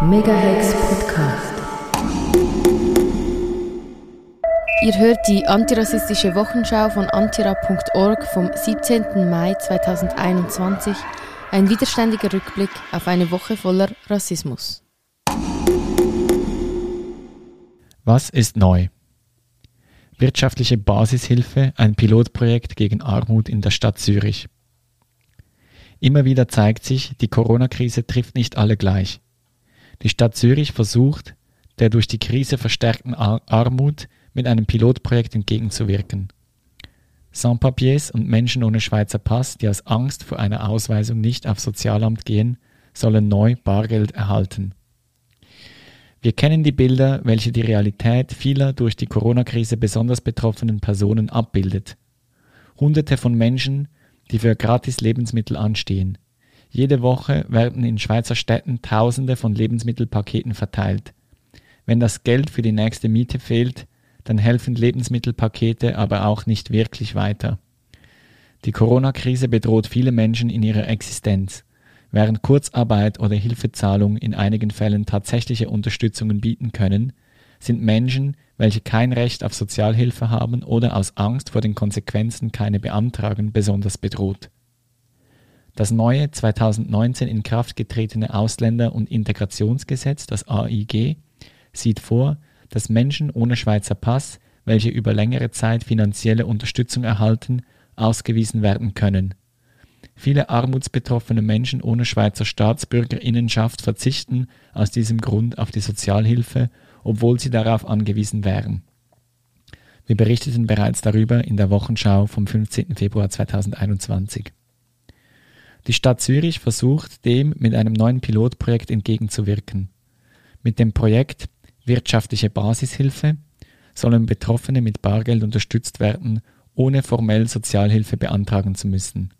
Megahex Podcast. Ihr hört die antirassistische Wochenschau von antira.org vom 17. Mai 2021, ein widerständiger Rückblick auf eine Woche voller Rassismus. Was ist neu? Wirtschaftliche Basishilfe, ein Pilotprojekt gegen Armut in der Stadt Zürich. Immer wieder zeigt sich, die Corona-Krise trifft nicht alle gleich. Die Stadt Zürich versucht, der durch die Krise verstärkten Armut mit einem Pilotprojekt entgegenzuwirken. Sans-Papiers und Menschen ohne Schweizer Pass, die aus Angst vor einer Ausweisung nicht aufs Sozialamt gehen, sollen neu Bargeld erhalten. Wir kennen die Bilder, welche die Realität vieler durch die Corona-Krise besonders betroffenen Personen abbildet. Hunderte von Menschen, die für gratis Lebensmittel anstehen, jede Woche werden in Schweizer Städten Tausende von Lebensmittelpaketen verteilt. Wenn das Geld für die nächste Miete fehlt, dann helfen Lebensmittelpakete aber auch nicht wirklich weiter. Die Corona-Krise bedroht viele Menschen in ihrer Existenz. Während Kurzarbeit oder Hilfezahlung in einigen Fällen tatsächliche Unterstützungen bieten können, sind Menschen, welche kein Recht auf Sozialhilfe haben oder aus Angst vor den Konsequenzen keine beantragen, besonders bedroht. Das neue 2019 in Kraft getretene Ausländer- und Integrationsgesetz, das AIG, sieht vor, dass Menschen ohne Schweizer Pass, welche über längere Zeit finanzielle Unterstützung erhalten, ausgewiesen werden können. Viele armutsbetroffene Menschen ohne Schweizer Staatsbürgerinnenschaft verzichten aus diesem Grund auf die Sozialhilfe, obwohl sie darauf angewiesen wären. Wir berichteten bereits darüber in der Wochenschau vom 15. Februar 2021. Die Stadt Zürich versucht dem mit einem neuen Pilotprojekt entgegenzuwirken. Mit dem Projekt Wirtschaftliche Basishilfe sollen Betroffene mit Bargeld unterstützt werden, ohne formell Sozialhilfe beantragen zu müssen.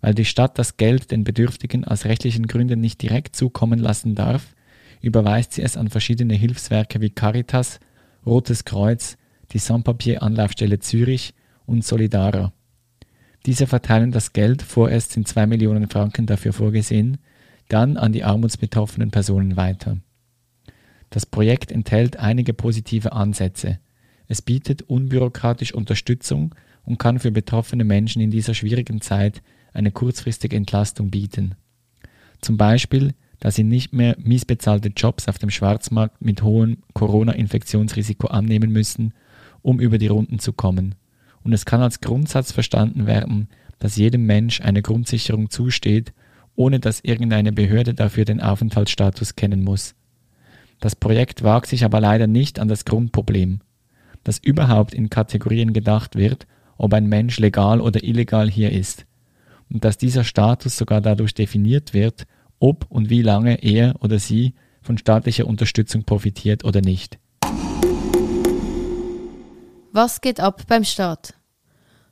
Weil die Stadt das Geld den Bedürftigen aus rechtlichen Gründen nicht direkt zukommen lassen darf, überweist sie es an verschiedene Hilfswerke wie Caritas, Rotes Kreuz, die Sans-Papier-Anlaufstelle Zürich und Solidara. Diese verteilen das Geld, vorerst sind zwei Millionen Franken dafür vorgesehen, dann an die armutsbetroffenen Personen weiter. Das Projekt enthält einige positive Ansätze. Es bietet unbürokratisch Unterstützung und kann für betroffene Menschen in dieser schwierigen Zeit eine kurzfristige Entlastung bieten. Zum Beispiel, dass sie nicht mehr miesbezahlte Jobs auf dem Schwarzmarkt mit hohem Corona-Infektionsrisiko annehmen müssen, um über die Runden zu kommen und es kann als Grundsatz verstanden werden, dass jedem Mensch eine Grundsicherung zusteht, ohne dass irgendeine Behörde dafür den Aufenthaltsstatus kennen muss. Das Projekt wagt sich aber leider nicht an das Grundproblem, dass überhaupt in Kategorien gedacht wird, ob ein Mensch legal oder illegal hier ist, und dass dieser Status sogar dadurch definiert wird, ob und wie lange er oder sie von staatlicher Unterstützung profitiert oder nicht. Was geht ab beim Staat?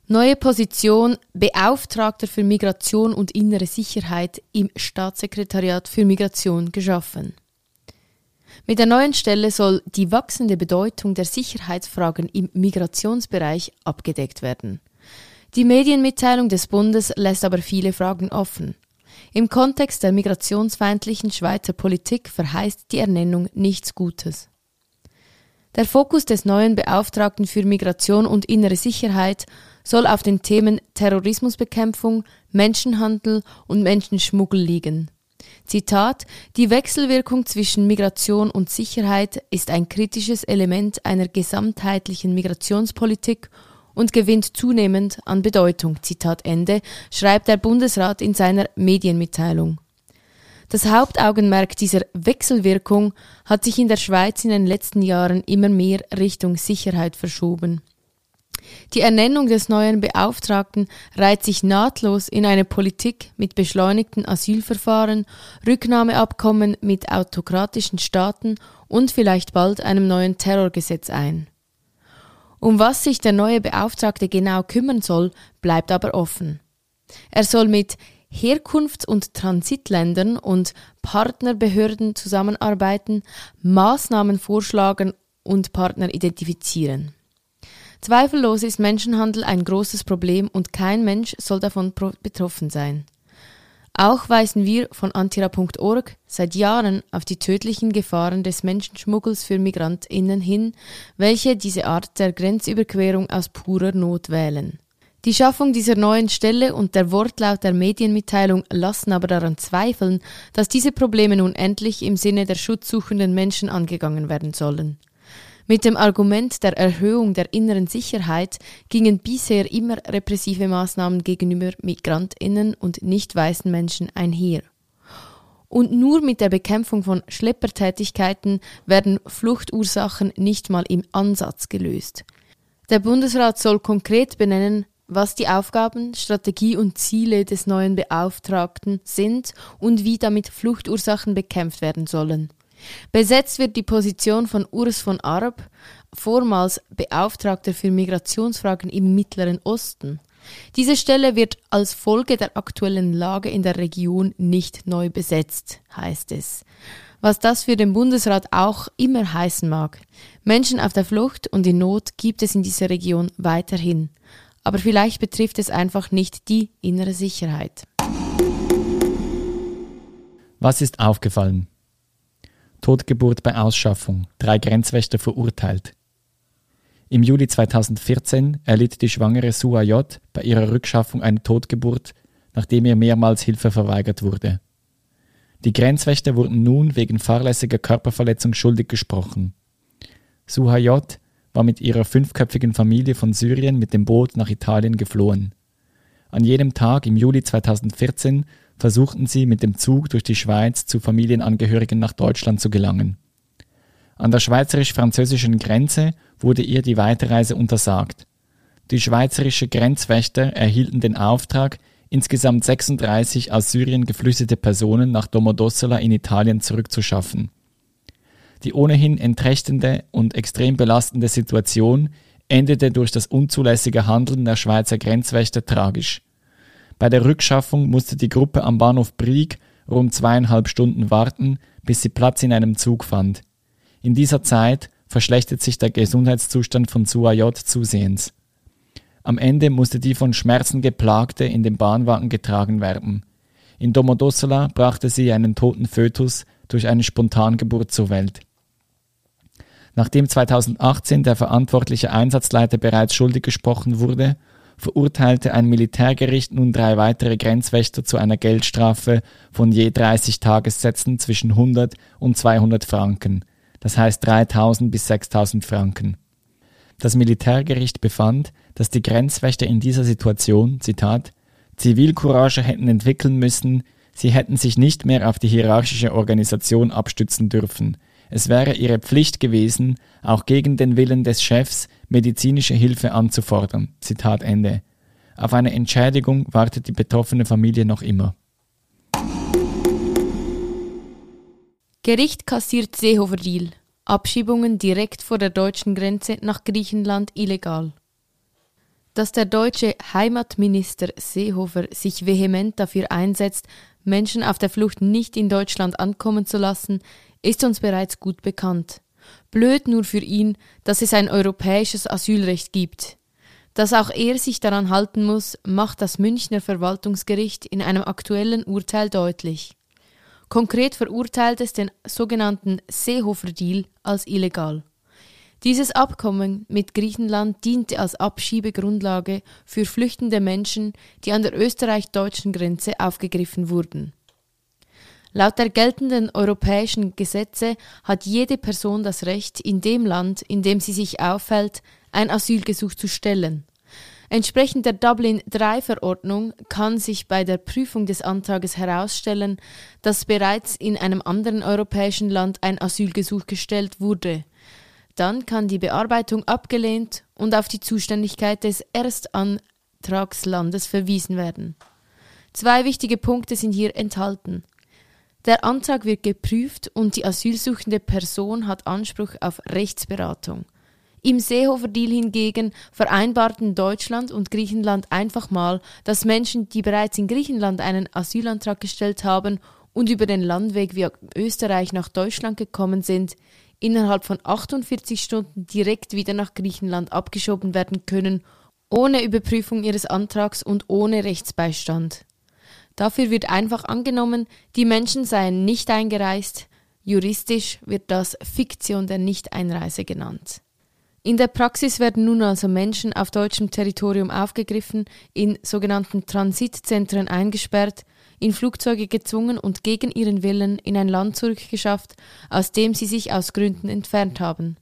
Neue Position Beauftragter für Migration und innere Sicherheit im Staatssekretariat für Migration geschaffen. Mit der neuen Stelle soll die wachsende Bedeutung der Sicherheitsfragen im Migrationsbereich abgedeckt werden. Die Medienmitteilung des Bundes lässt aber viele Fragen offen. Im Kontext der migrationsfeindlichen Schweizer Politik verheißt die Ernennung nichts Gutes. Der Fokus des neuen Beauftragten für Migration und innere Sicherheit soll auf den Themen Terrorismusbekämpfung, Menschenhandel und Menschenschmuggel liegen. Zitat Die Wechselwirkung zwischen Migration und Sicherheit ist ein kritisches Element einer gesamtheitlichen Migrationspolitik und gewinnt zunehmend an Bedeutung. Zitat Ende, schreibt der Bundesrat in seiner Medienmitteilung. Das Hauptaugenmerk dieser Wechselwirkung hat sich in der Schweiz in den letzten Jahren immer mehr Richtung Sicherheit verschoben. Die Ernennung des neuen Beauftragten reiht sich nahtlos in eine Politik mit beschleunigten Asylverfahren, Rücknahmeabkommen mit autokratischen Staaten und vielleicht bald einem neuen Terrorgesetz ein. Um was sich der neue Beauftragte genau kümmern soll, bleibt aber offen. Er soll mit Herkunfts- und Transitländern und Partnerbehörden zusammenarbeiten, Maßnahmen vorschlagen und Partner identifizieren. Zweifellos ist Menschenhandel ein großes Problem und kein Mensch soll davon betroffen sein. Auch weisen wir von antira.org seit Jahren auf die tödlichen Gefahren des Menschenschmuggels für Migrantinnen hin, welche diese Art der Grenzüberquerung aus purer Not wählen. Die Schaffung dieser neuen Stelle und der Wortlaut der Medienmitteilung lassen aber daran zweifeln, dass diese Probleme nun endlich im Sinne der schutzsuchenden Menschen angegangen werden sollen. Mit dem Argument der Erhöhung der inneren Sicherheit gingen bisher immer repressive Maßnahmen gegenüber Migrantinnen und nicht weißen Menschen einher. Und nur mit der Bekämpfung von Schleppertätigkeiten werden Fluchtursachen nicht mal im Ansatz gelöst. Der Bundesrat soll konkret benennen, was die Aufgaben, Strategie und Ziele des neuen Beauftragten sind und wie damit Fluchtursachen bekämpft werden sollen. Besetzt wird die Position von Urs von Arp, vormals Beauftragter für Migrationsfragen im Mittleren Osten. Diese Stelle wird als Folge der aktuellen Lage in der Region nicht neu besetzt, heißt es. Was das für den Bundesrat auch immer heißen mag. Menschen auf der Flucht und in Not gibt es in dieser Region weiterhin. Aber vielleicht betrifft es einfach nicht die innere Sicherheit. Was ist aufgefallen? Totgeburt bei Ausschaffung, drei Grenzwächter verurteilt. Im Juli 2014 erlitt die schwangere Sua J. bei ihrer Rückschaffung eine Totgeburt, nachdem ihr mehrmals Hilfe verweigert wurde. Die Grenzwächter wurden nun wegen fahrlässiger Körperverletzung schuldig gesprochen. Suha J. war mit ihrer fünfköpfigen Familie von Syrien mit dem Boot nach Italien geflohen. An jedem Tag im Juli 2014 versuchten sie mit dem Zug durch die Schweiz zu Familienangehörigen nach Deutschland zu gelangen. An der schweizerisch-französischen Grenze wurde ihr die Weiterreise untersagt. Die schweizerische Grenzwächter erhielten den Auftrag, insgesamt 36 aus Syrien geflüchtete Personen nach Domodossola in Italien zurückzuschaffen. Die ohnehin entrechtende und extrem belastende Situation endete durch das unzulässige Handeln der Schweizer Grenzwächter tragisch. Bei der Rückschaffung musste die Gruppe am Bahnhof Brieg rund zweieinhalb Stunden warten, bis sie Platz in einem Zug fand. In dieser Zeit verschlechtert sich der Gesundheitszustand von Suayot zusehends. Am Ende musste die von Schmerzen geplagte in den Bahnwagen getragen werden. In Domodossola brachte sie einen toten Fötus durch eine Spontangeburt zur Welt. Nachdem 2018 der verantwortliche Einsatzleiter bereits schuldig gesprochen wurde verurteilte ein Militärgericht nun drei weitere Grenzwächter zu einer Geldstrafe von je 30 Tagessätzen zwischen 100 und 200 Franken, das heißt 3000 bis 6000 Franken. Das Militärgericht befand, dass die Grenzwächter in dieser Situation, Zitat, Zivilcourage hätten entwickeln müssen, sie hätten sich nicht mehr auf die hierarchische Organisation abstützen dürfen. Es wäre ihre Pflicht gewesen, auch gegen den Willen des Chefs medizinische Hilfe anzufordern. Zitat Ende. Auf eine Entschädigung wartet die betroffene Familie noch immer. Gericht kassiert Seehofer-Deal. Abschiebungen direkt vor der deutschen Grenze nach Griechenland illegal. Dass der deutsche Heimatminister Seehofer sich vehement dafür einsetzt, Menschen auf der Flucht nicht in Deutschland ankommen zu lassen, ist uns bereits gut bekannt. Blöd nur für ihn, dass es ein europäisches Asylrecht gibt. Dass auch er sich daran halten muss, macht das Münchner Verwaltungsgericht in einem aktuellen Urteil deutlich. Konkret verurteilt es den sogenannten Seehofer-Deal als illegal. Dieses Abkommen mit Griechenland diente als Abschiebegrundlage für flüchtende Menschen, die an der österreich-deutschen Grenze aufgegriffen wurden. Laut der geltenden europäischen Gesetze hat jede Person das Recht, in dem Land, in dem sie sich aufhält, ein Asylgesuch zu stellen. Entsprechend der Dublin III-Verordnung kann sich bei der Prüfung des Antrages herausstellen, dass bereits in einem anderen europäischen Land ein Asylgesuch gestellt wurde. Dann kann die Bearbeitung abgelehnt und auf die Zuständigkeit des Erstantragslandes verwiesen werden. Zwei wichtige Punkte sind hier enthalten. Der Antrag wird geprüft und die asylsuchende Person hat Anspruch auf Rechtsberatung. Im Seehofer-Deal hingegen vereinbarten Deutschland und Griechenland einfach mal, dass Menschen, die bereits in Griechenland einen Asylantrag gestellt haben und über den Landweg via Österreich nach Deutschland gekommen sind, innerhalb von 48 Stunden direkt wieder nach Griechenland abgeschoben werden können, ohne Überprüfung ihres Antrags und ohne Rechtsbeistand. Dafür wird einfach angenommen, die Menschen seien nicht eingereist, juristisch wird das Fiktion der Nichteinreise genannt. In der Praxis werden nun also Menschen auf deutschem Territorium aufgegriffen, in sogenannten Transitzentren eingesperrt, in Flugzeuge gezwungen und gegen ihren Willen in ein Land zurückgeschafft, aus dem sie sich aus Gründen entfernt haben.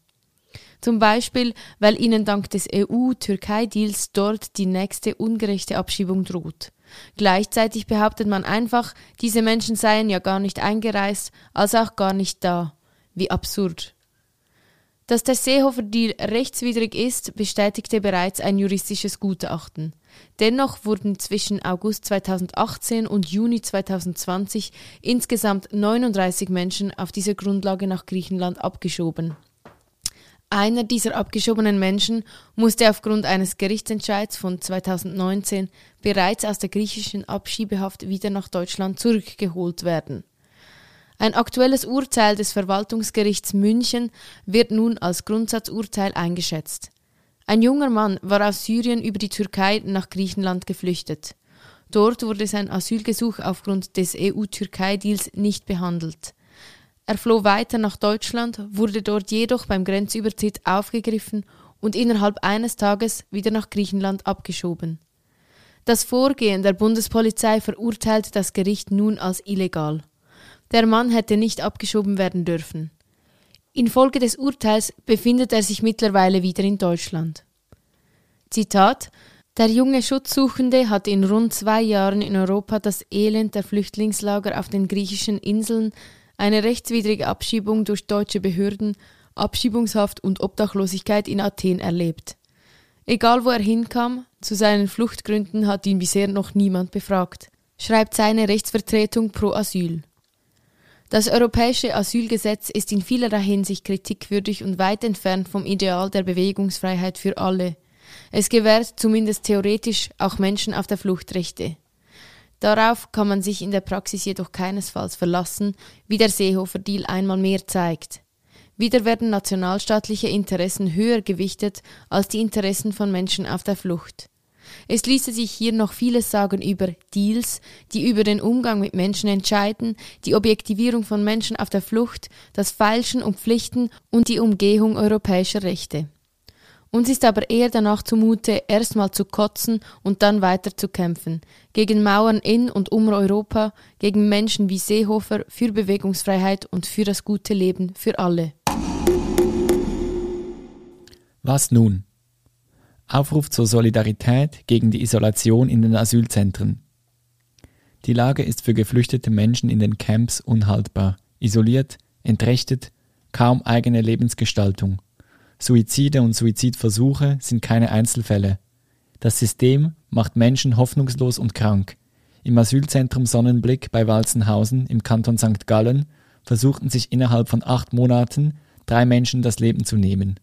Zum Beispiel, weil ihnen dank des EU-Türkei-Deals dort die nächste ungerechte Abschiebung droht. Gleichzeitig behauptet man einfach, diese Menschen seien ja gar nicht eingereist, also auch gar nicht da. Wie absurd. Dass der Seehofer-Deal rechtswidrig ist, bestätigte bereits ein juristisches Gutachten. Dennoch wurden zwischen August 2018 und Juni 2020 insgesamt 39 Menschen auf dieser Grundlage nach Griechenland abgeschoben. Einer dieser abgeschobenen Menschen musste aufgrund eines Gerichtsentscheids von 2019 bereits aus der griechischen Abschiebehaft wieder nach Deutschland zurückgeholt werden. Ein aktuelles Urteil des Verwaltungsgerichts München wird nun als Grundsatzurteil eingeschätzt. Ein junger Mann war aus Syrien über die Türkei nach Griechenland geflüchtet. Dort wurde sein Asylgesuch aufgrund des EU-Türkei-Deals nicht behandelt. Er floh weiter nach Deutschland, wurde dort jedoch beim Grenzübertritt aufgegriffen und innerhalb eines Tages wieder nach Griechenland abgeschoben. Das Vorgehen der Bundespolizei verurteilt das Gericht nun als illegal. Der Mann hätte nicht abgeschoben werden dürfen. Infolge des Urteils befindet er sich mittlerweile wieder in Deutschland. Zitat Der junge Schutzsuchende hat in rund zwei Jahren in Europa das Elend der Flüchtlingslager auf den griechischen Inseln eine rechtswidrige Abschiebung durch deutsche Behörden, Abschiebungshaft und Obdachlosigkeit in Athen erlebt. Egal wo er hinkam, zu seinen Fluchtgründen hat ihn bisher noch niemand befragt, schreibt seine Rechtsvertretung pro Asyl. Das europäische Asylgesetz ist in vielerlei Hinsicht kritikwürdig und weit entfernt vom Ideal der Bewegungsfreiheit für alle. Es gewährt zumindest theoretisch auch Menschen auf der Flucht Rechte. Darauf kann man sich in der Praxis jedoch keinesfalls verlassen, wie der Seehofer-Deal einmal mehr zeigt. Wieder werden nationalstaatliche Interessen höher gewichtet als die Interessen von Menschen auf der Flucht. Es ließe sich hier noch vieles sagen über Deals, die über den Umgang mit Menschen entscheiden, die Objektivierung von Menschen auf der Flucht, das Feilschen und Pflichten und die Umgehung europäischer Rechte. Uns ist aber eher danach zumute, erstmal zu kotzen und dann weiter zu kämpfen. Gegen Mauern in und um Europa, gegen Menschen wie Seehofer, für Bewegungsfreiheit und für das gute Leben für alle. Was nun? Aufruf zur Solidarität gegen die Isolation in den Asylzentren. Die Lage ist für geflüchtete Menschen in den Camps unhaltbar, isoliert, entrechtet, kaum eigene Lebensgestaltung. Suizide und Suizidversuche sind keine Einzelfälle. Das System macht Menschen hoffnungslos und krank. Im Asylzentrum Sonnenblick bei Walzenhausen im Kanton St. Gallen versuchten sich innerhalb von acht Monaten drei Menschen das Leben zu nehmen.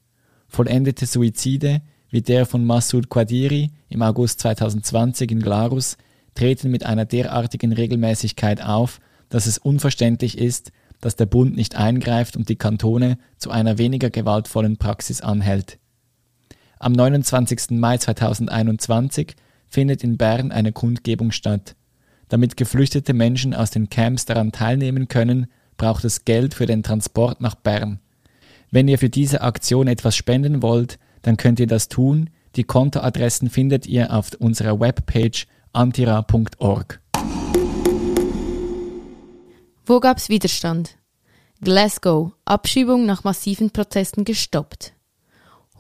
Vollendete Suizide, wie der von Massoud Quadiri im August 2020 in Glarus, treten mit einer derartigen Regelmäßigkeit auf, dass es unverständlich ist, dass der Bund nicht eingreift und die Kantone zu einer weniger gewaltvollen Praxis anhält. Am 29. Mai 2021 findet in Bern eine Kundgebung statt. Damit geflüchtete Menschen aus den Camps daran teilnehmen können, braucht es Geld für den Transport nach Bern. Wenn ihr für diese Aktion etwas spenden wollt, dann könnt ihr das tun. Die Kontoadressen findet ihr auf unserer Webpage antira.org. Wo gab's Widerstand? Glasgow. Abschiebung nach massiven Protesten gestoppt.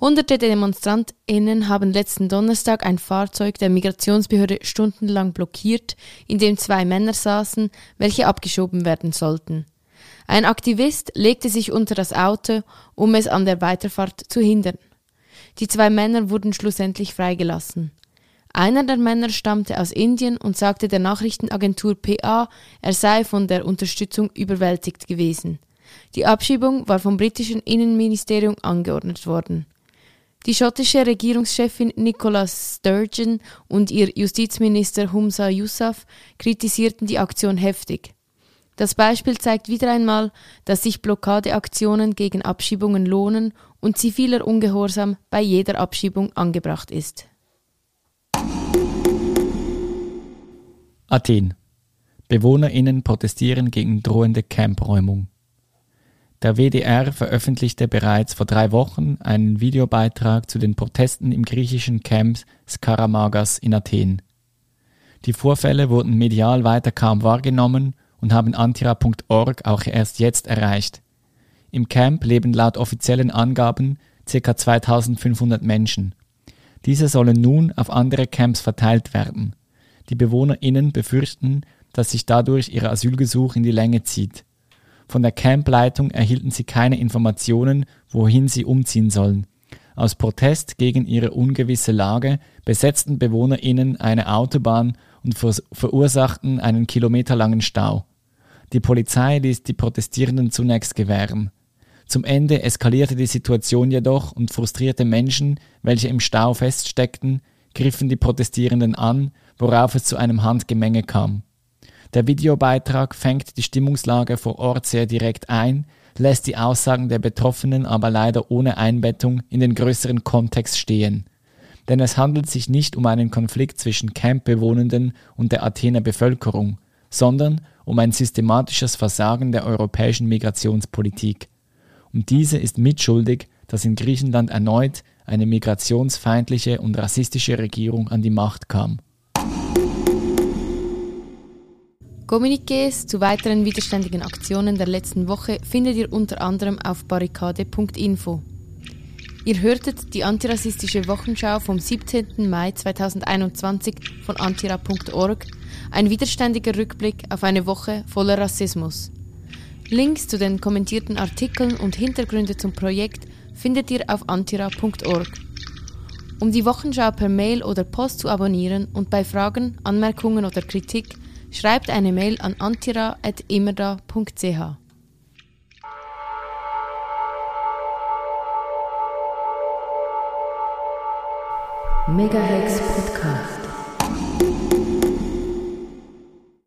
Hunderte DemonstrantInnen haben letzten Donnerstag ein Fahrzeug der Migrationsbehörde stundenlang blockiert, in dem zwei Männer saßen, welche abgeschoben werden sollten. Ein Aktivist legte sich unter das Auto, um es an der Weiterfahrt zu hindern. Die zwei Männer wurden schlussendlich freigelassen. Einer der Männer stammte aus Indien und sagte der Nachrichtenagentur PA, er sei von der Unterstützung überwältigt gewesen. Die Abschiebung war vom britischen Innenministerium angeordnet worden. Die schottische Regierungschefin Nicola Sturgeon und ihr Justizminister Humza Yousaf kritisierten die Aktion heftig. Das Beispiel zeigt wieder einmal, dass sich Blockadeaktionen gegen Abschiebungen lohnen und ziviler Ungehorsam bei jeder Abschiebung angebracht ist. Athen. BewohnerInnen protestieren gegen drohende Campräumung. Der WDR veröffentlichte bereits vor drei Wochen einen Videobeitrag zu den Protesten im griechischen Camp Skaramagas in Athen. Die Vorfälle wurden medial weiter kaum wahrgenommen und haben antira.org auch erst jetzt erreicht. Im Camp leben laut offiziellen Angaben ca. 2500 Menschen. Diese sollen nun auf andere Camps verteilt werden. Die BewohnerInnen befürchten, dass sich dadurch ihr Asylgesuch in die Länge zieht. Von der Campleitung erhielten sie keine Informationen, wohin sie umziehen sollen. Aus Protest gegen ihre ungewisse Lage besetzten BewohnerInnen eine Autobahn und verursachten einen kilometerlangen Stau. Die Polizei ließ die Protestierenden zunächst gewähren. Zum Ende eskalierte die Situation jedoch und frustrierte Menschen, welche im Stau feststeckten, griffen die Protestierenden an, worauf es zu einem Handgemenge kam. Der Videobeitrag fängt die Stimmungslage vor Ort sehr direkt ein, lässt die Aussagen der Betroffenen aber leider ohne Einbettung in den größeren Kontext stehen. Denn es handelt sich nicht um einen Konflikt zwischen Campbewohnenden und der Athener Bevölkerung, sondern um ein systematisches Versagen der europäischen Migrationspolitik und diese ist mitschuldig, dass in Griechenland erneut eine migrationsfeindliche und rassistische Regierung an die Macht kam. Kommuniqués zu weiteren widerständigen Aktionen der letzten Woche findet ihr unter anderem auf barrikade.info. Ihr hörtet die antirassistische Wochenschau vom 17. Mai 2021 von antira.org, ein widerständiger Rückblick auf eine Woche voller Rassismus. Links zu den kommentierten Artikeln und Hintergründe zum Projekt findet ihr auf antira.org. Um die Wochenschau per Mail oder Post zu abonnieren und bei Fragen, Anmerkungen oder Kritik schreibt eine Mail an antira.immerda.ch. Megahex Podcast.